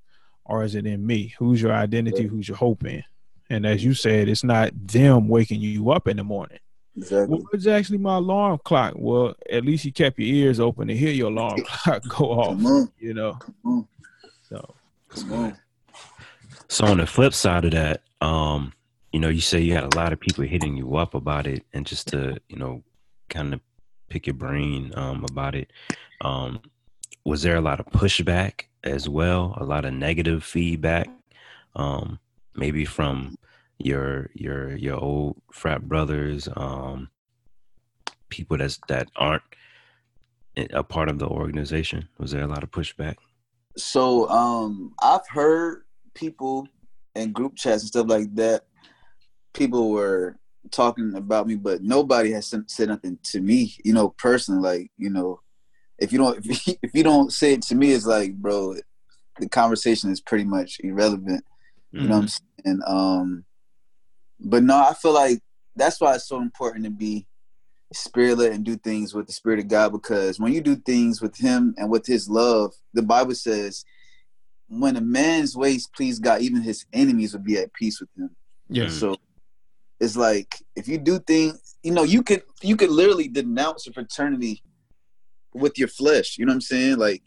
or is it in me who's your identity who's your hope in and as you said it's not them waking you up in the morning Exactly. well, it's actually my alarm clock well at least you kept your ears open to hear your alarm clock go off Come on, you know come on, so come on. So on the flip side of that, um, you know, you say you had a lot of people hitting you up about it, and just to you know, kind of pick your brain um, about it. Um, was there a lot of pushback as well? A lot of negative feedback, um, maybe from your your your old frat brothers, um, people that's that aren't a part of the organization. Was there a lot of pushback? So um I've heard people in group chats and stuff like that. People were talking about me, but nobody has said nothing to me. You know, personally, like you know, if you don't if you, if you don't say it to me, it's like, bro, the conversation is pretty much irrelevant. You know what I'm saying? Um, but no, I feel like that's why it's so important to be spirit led and do things with the spirit of God because when you do things with Him and with His love, the Bible says, when a man's ways please God, even his enemies will be at peace with him. yeah. So it's like if you do things, you know, you could you could literally denounce a fraternity with your flesh. You know what I'm saying? Like,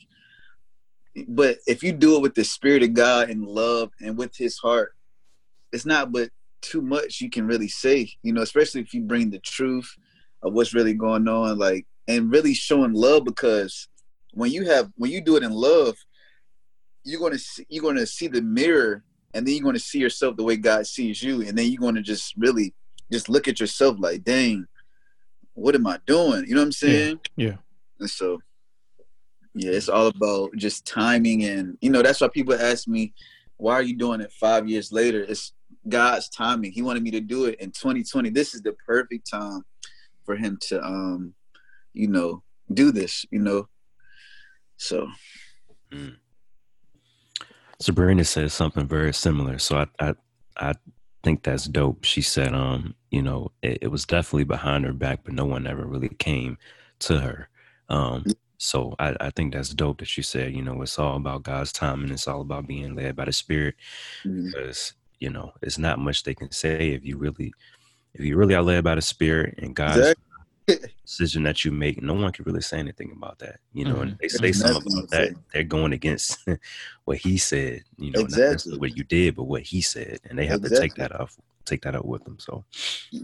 but if you do it with the spirit of God and love and with His heart, it's not but too much you can really say. You know, especially if you bring the truth of what's really going on, like, and really showing love because when you have when you do it in love, you're gonna see, you're gonna see the mirror and then you're going to see yourself the way God sees you, and then you're going to just really just look at yourself like, dang, what am I doing? You know what I'm saying? yeah. And so, yeah, it's all about just timing, and you know that's why people ask me, why are you doing it five years later? It's God's timing. He wanted me to do it in 2020. This is the perfect time for Him to, um, you know, do this. You know, so Sabrina says something very similar. So I, I, I think that's dope. She said, um, you know, it, it was definitely behind her back, but no one ever really came to her. Um, so I, I think that's dope that she said, you know, it's all about God's time and it's all about being led by the Spirit mm, because you know it's not much they can say if you really, if you really are led by the Spirit and God's Exactly. decision that you make, no one can really say anything about that. You know, and Mhm. they say There's something about that, say. they're going against what he said. You know, not Exactly. necessarily what you did, but what he said, and they have to take that off, take that up with them. So,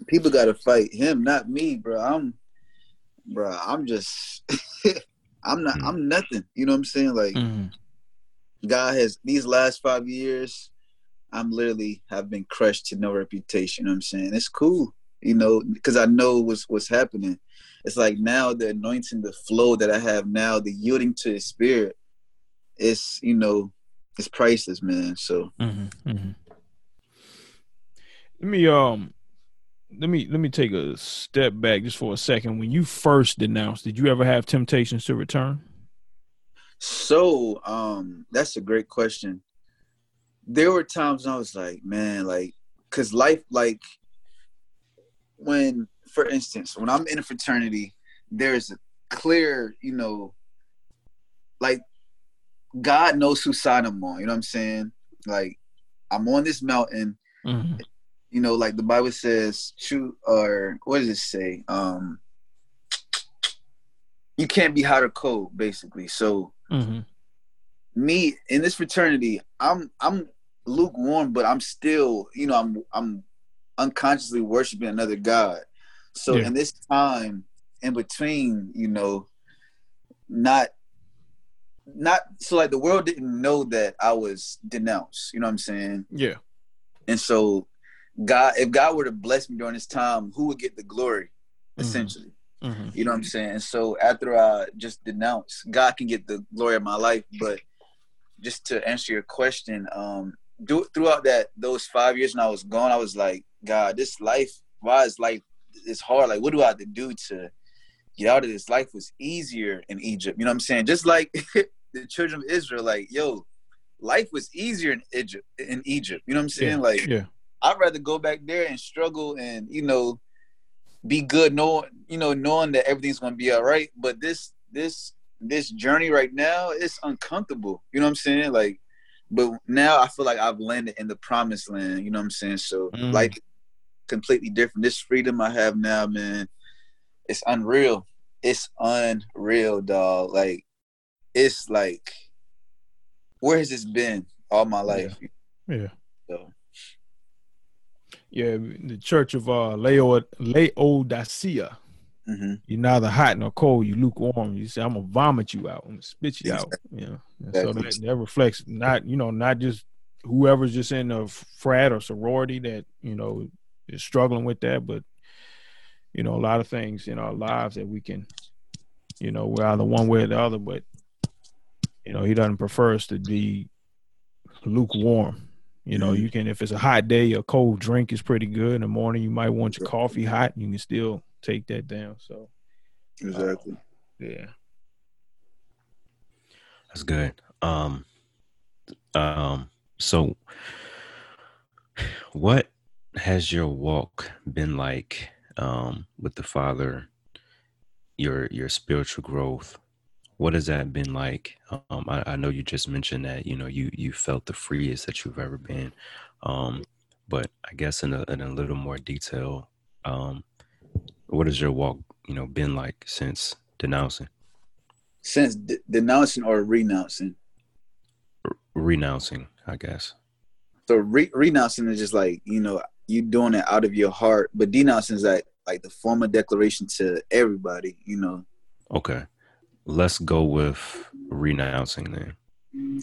people got to fight him, not me, bro. I'm, bro. I'm just, I'm not. Mm. I'm nothing. You know what I'm saying? Like Mhm. God has these last five years. I'm literally have been crushed to no reputation. You know what I'm saying? It's cool, you know, because I know what's what's happening. It's like now the anointing, the flow that I have now, the yielding to His Spirit. It's you know, it's priceless, man. So Mhm, mhm. Let me um let me let me take a step back just for a second. When you first denounced, did you ever have temptations to return? So, um, that's a great question. There were times when I was like, man, like, cause life, like, when, for instance, when I'm in a fraternity, there's a clear, you know, like, God knows whose side I'm on. You know what I'm saying? Like, I'm on this mountain. Mhm. You know, like the Bible says, shoot, or what does it say? Um, you can't be hot or cold, basically. So, Mhm. Me in this fraternity, I'm I'm lukewarm, but I'm still, you know, I'm I'm unconsciously worshiping another God. So Yeah. in this time in between, you know, not not so like the world didn't know that I was denounced, you know what I'm saying? Yeah. And so God if God were to bless me during this time, who would get the glory, Mhm. essentially? Mhm. You know what I'm saying? So after I just denounce, God can get the glory of my life. But just to answer your question, um, do, throughout that those five years when I was gone, I was like, God, this life, why is life it's hard? Like, what do I have to do to get out of this? Life was easier in Egypt. You know what I'm saying? Just like the children of Israel, like, yo, life was easier in Egypt. In Egypt, you know what I'm saying? Like, Yeah. I'd rather go back there and struggle and you know be good, knowing you know, knowing that everything's gonna be all right. But this this this journey right now it's uncomfortable. You know what I'm saying? Like, but now I feel like I've landed in the promised land. You know what I'm saying? So Mm. like completely different. This freedom I have now, man, it's unreal. It's unreal, dog. Like, it's like, where has this been all my life? Yeah. So, Yeah, the church of uh Leo Laodicea. Hmm You're neither hot nor cold. You lukewarm. You say, "I'm gonna vomit you out. I'm gonna spit you out." Yeah. And so that, that reflects not you know not just whoever's just in a frat or sorority that you know is struggling with that, but you know a lot of things in our lives that we can, you know, we're either one way or the other. But you know, he doesn't prefer us to be lukewarm. You know, you can if it's a hot day, a cold drink is pretty good. In the morning, you might want your coffee hot. You can still take that down. So exactly. yeah. That's good. Um, um, so what has your walk been like um, with the Father? Your your spiritual growth. What has that been like? Um, I, I know you just mentioned that you know you you felt the freest that you've ever been, um, but I guess in a in a little more detail, um, what has your walk you know been like since denouncing, Since de- denouncing or renouncing. R- renouncing? I guess. So re- renouncing is just like you know you doing it out of your heart, but denouncing is like like the formal declaration to everybody. You know, Okay. Let's go with renouncing then.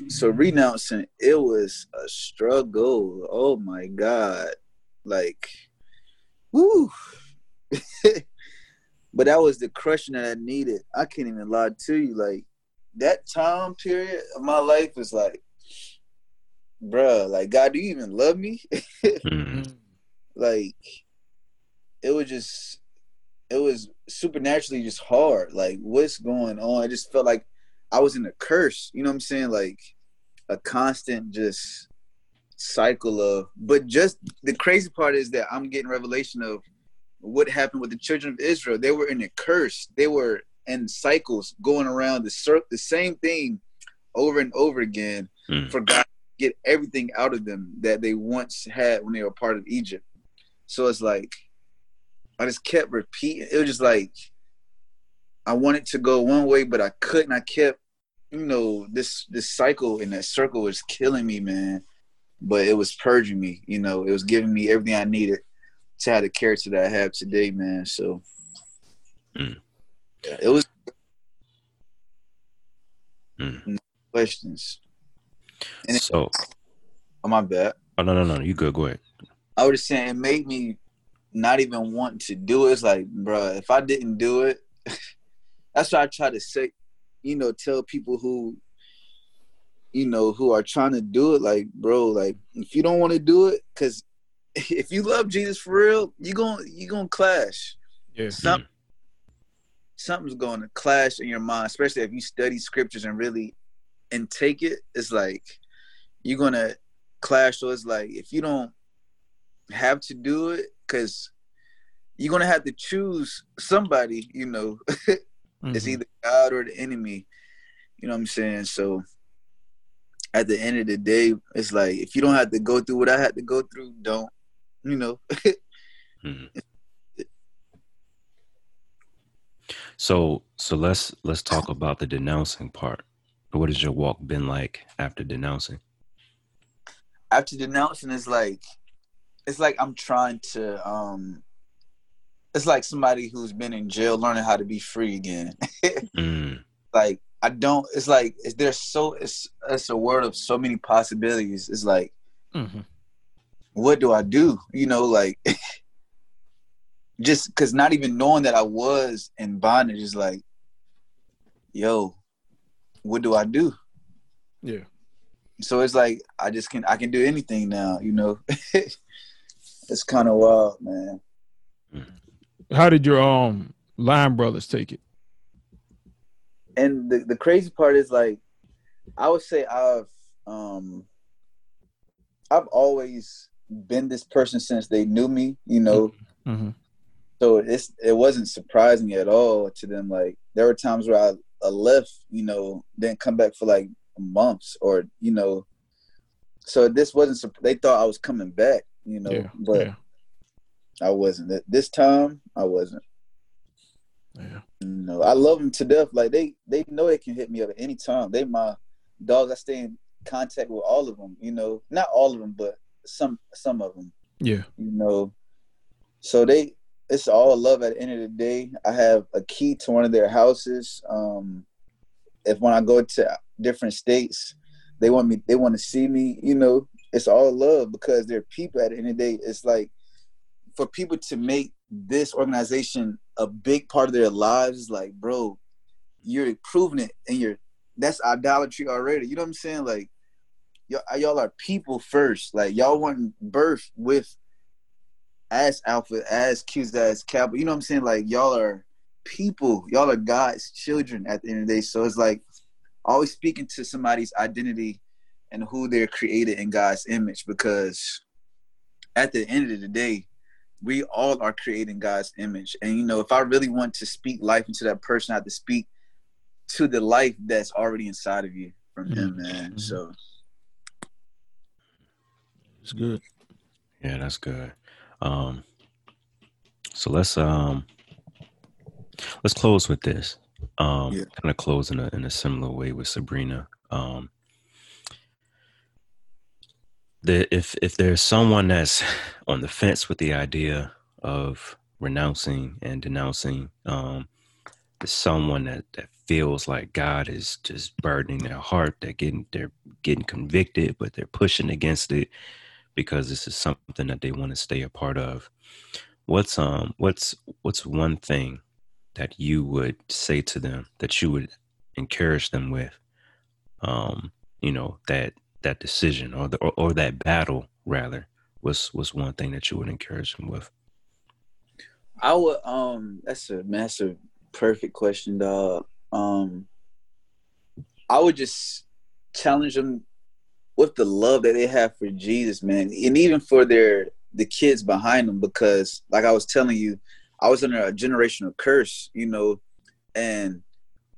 so renouncing it was a struggle. Oh my god, like, woo. but that was the crushing that I needed. I can't even lie to you. Like that time period of my life was like, bruh, like God, do you even love me? Mm, like it was just it was supernaturally just hard like what's going on i just felt like i was in a curse you know what i'm saying like a constant just cycle of but just the crazy part is that i'm getting revelation of what happened with the children of israel they were in a curse they were in cycles going around the cir- the same thing over and over again mm, for God to get everything out of them that they once had when they were part of Egypt. So it's like I just kept repeating. It was just like I wanted to go one way, but I couldn't. I kept, you know, this this cycle in that circle was killing me, man. But it was purging me. You know, it was giving me everything I needed to have the character that I have today, man. So Mm. yeah, it was mm. questions. And it- So, Oh my bad. oh no, no, no, you good. Go ahead. I was just saying it made me not even want to do it. It's like, bro, if I didn't do it, that's why I try to say, you know, tell people who, you know, who are trying to do it, like, bro, like, if you don't want to do it, because if you love Jesus for real, you going you gonna clash. Yeah. Some, something's going to clash in your mind, especially if you study scriptures and really and take it. It's like you're gonna clash. So it's like if you don't have to do it, because you're gonna have to choose somebody. You know, it's Mhm. either God or the enemy. You know what I'm saying? So at the end of the day, it's like if you don't have to go through what I had to go through, don't. You know. Mhm. So, so let's let's talk about the denouncing part. What has your walk been like after denouncing? after denouncing is like it's like I'm trying to um it's like somebody who's been in jail learning how to be free again. Mm, like I don't it's like it's there's so it's it's a world of so many possibilities. It's like Mhm. What do I do? You know, like just cause not even knowing that I was in bondage is like, yo, what do I do? Yeah. So it's like I just can I can do anything now, you know. it's kind of wild, man. How did your um line brothers take it? and the, the crazy part is like i would say i've um i've always been this person since they knew me you know Mm-hmm. So it's it wasn't surprising at all to them. Like there were times where I, I left, you know, didn't come back for like months or you know. So this wasn't. They thought I was coming back, you know, Yeah, but yeah. I wasn't. This time I wasn't. Yeah. You know, I love them to death. Like they they know they can hit me up at any time. They my dogs. I stay in contact with all of them. You know, not all of them, but some some of them. Yeah. You know, so they it's all love at the end of the day. I have a key to one of their houses. Um, if when I go to different states, they want me. They want to see me. You know, it's all love because they're people. At the end of the day, it's like for people to make this organization a big part of their lives. Like, bro, you're proving it, and you're that's idolatry already. You know what I'm saying? Like, y'all, uh, y'all are people first. Like, y'all want birth with as alpha, as Q's, as Kappa. You know what I'm saying? Like, y'all are people. Y'all are God's children at the end of the day. So it's like always speaking to somebody's identity and who they're created in God's image because at the end of the day, we all are creating God's image. And you know, if I really want to speak life into that person, I have to speak to the life that's already inside of you from him, mm. man. So It's good. Yeah, that's good. Um, so let's um let's close with this. Um, Yeah. kind of close in a in a similar way with Sabrina. Um, the if if there's someone that's on the fence with the idea of renouncing and denouncing, um, there's someone that that feels like God is just burdening their heart. They're getting they're getting convicted, but they're pushing against it because this is something that they want to stay a part of. What's um what's what's one thing that you would say to them that you would encourage them with um you know that that decision or the or, or that battle rather was was one thing that you would encourage them with I would um that's a massive perfect question, dog. Um I would just challenge them with the love that they have for Jesus, man, and even for their the kids behind them, because like I was telling you, I was under a generational curse, you know, and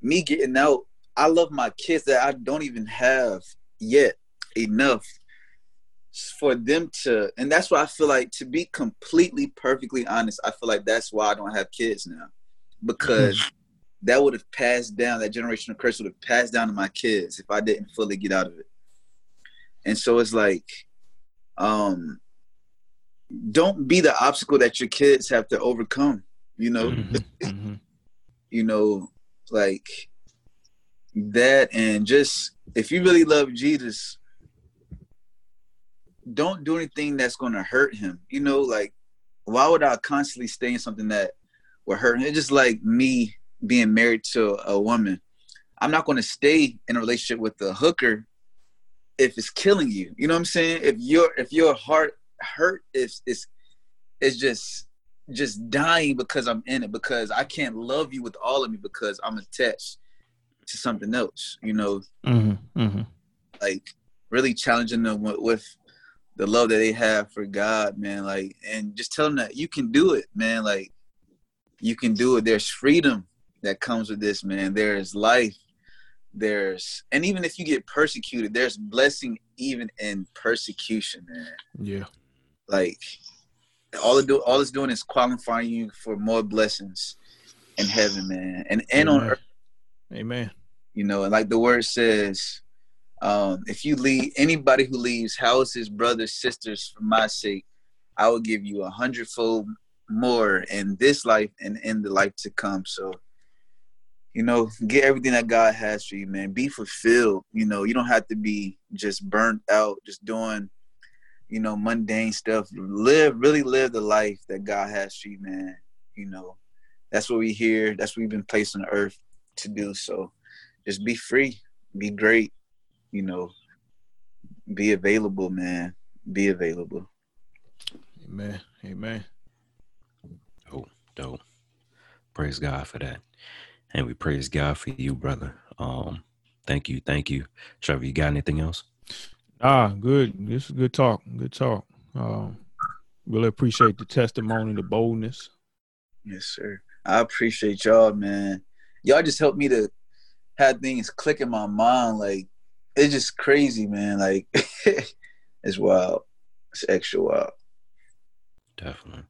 me getting out, I love my kids that I don't even have yet enough for them to and that's why I feel like to be completely perfectly honest, I feel like that's why I don't have kids now. Because mm. that would have passed down, that generational curse would have passed down to my kids if I didn't fully get out of it. And so it's like, um, don't be the obstacle that your kids have to overcome, you know? Mhm, mhm. you know, like that, and just if you really love Jesus, don't do anything that's going to hurt him. You know, like why would I constantly stay in something that would hurt him? It's just like me being married to a woman. I'm not going to stay in a relationship with a hooker if it's killing you. You know what I'm saying? If your if your heart hurt is is is just just dying because I'm in it because I can't love you with all of me because I'm attached to something else. You know, Mhm, mhm. like really challenging them with, with the love that they have for God, man. Like, and just tell them that you can do it, man. Like, you can do it. There's freedom that comes with this, man. There's life. There's, and even if you get persecuted, there's blessing even in persecution, man. Yeah. Like, all it do, all it's doing is qualifying you for more blessings in heaven, man, and and on Amen. earth Amen. you know and like the word says um if you leave anybody who leaves houses brothers sisters for my sake i will give you a hundredfold more in this life and in the life to come so you know get everything that god has for you man be fulfilled you know you don't have to be just burnt out just doing you know mundane stuff live really live the life that god has for you man you know that's what we here that's what we've been placed on earth to do so just be free, be great, you know, be available, man. Be available. Amen. Amen. dope dope praise god for that and we praise god for you brother um thank you thank you trevor you got anything else Ah, good. This is good talk. Good talk. Um, really appreciate the testimony, the boldness. Yes, sir. I appreciate y'all, man. Y'all just helped me to have things click in my mind. Like it's just crazy, man. Like it's wild. It's extra wild. Definitely.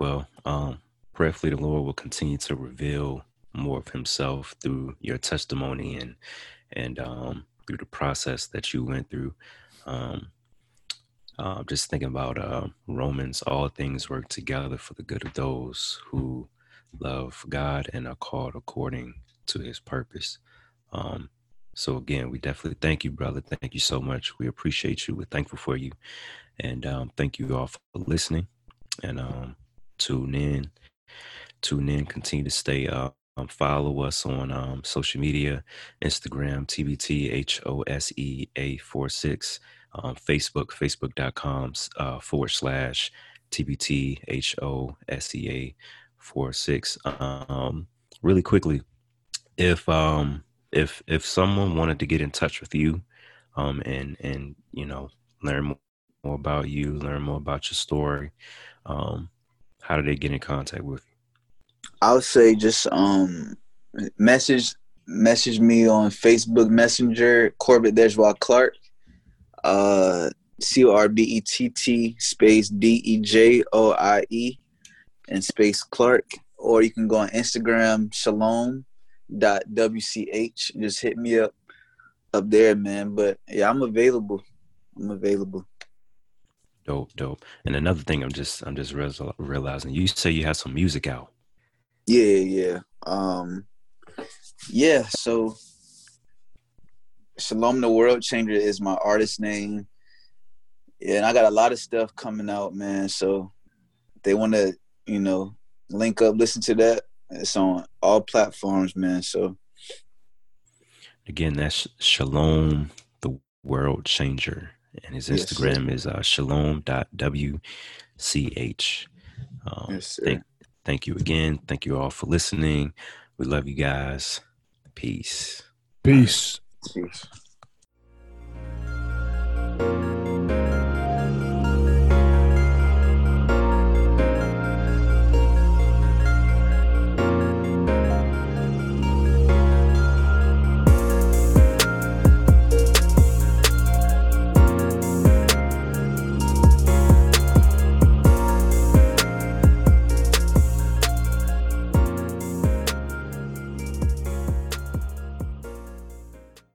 Well, um, prayerfully the Lord will continue to reveal more of himself through your testimony and and um through the process that you went through. Um uh, just thinking about uh, Romans, all things work together for the good of those who love God and are called according to his purpose. Um, so again, we definitely thank you, brother. Thank you so much. We appreciate you. We're thankful for you. And um, thank you all for listening and um, tune in. Tune in. Continue to stay up. Um, follow us on um, social media, Instagram, TBT H O S E A 46, um, Facebook, facebook.com uh, forward slash TBT H O S E A 46. Um, really quickly, if um, if if someone wanted to get in touch with you um, and and you know learn more, more about you, learn more about your story, um, how do they get in contact with you? I would say just um message message me on Facebook Messenger Corbett Dejoie Clark. Uh C O R B E T T space D E J O I E and space Clark. Or you can go on Instagram Shalom dot WCH. Just hit me up up there, man. But yeah, I'm available. I'm available. Dope, dope. And another thing, I'm just I'm just realizing you say you have some music out. Yeah, yeah. Um, yeah. So, Shalom the World Changer is my artist name. Yeah, and I got a lot of stuff coming out, man. So, they want to, you know, link up, listen to that. It's on all platforms, man. So, again, that's Shalom the World Changer, and his Instagram yes, is uh, shalom.wch. Um, yes, sir. Thank, Thank you again. Thank you all for listening. We love you guys. Peace. Peace. Peace.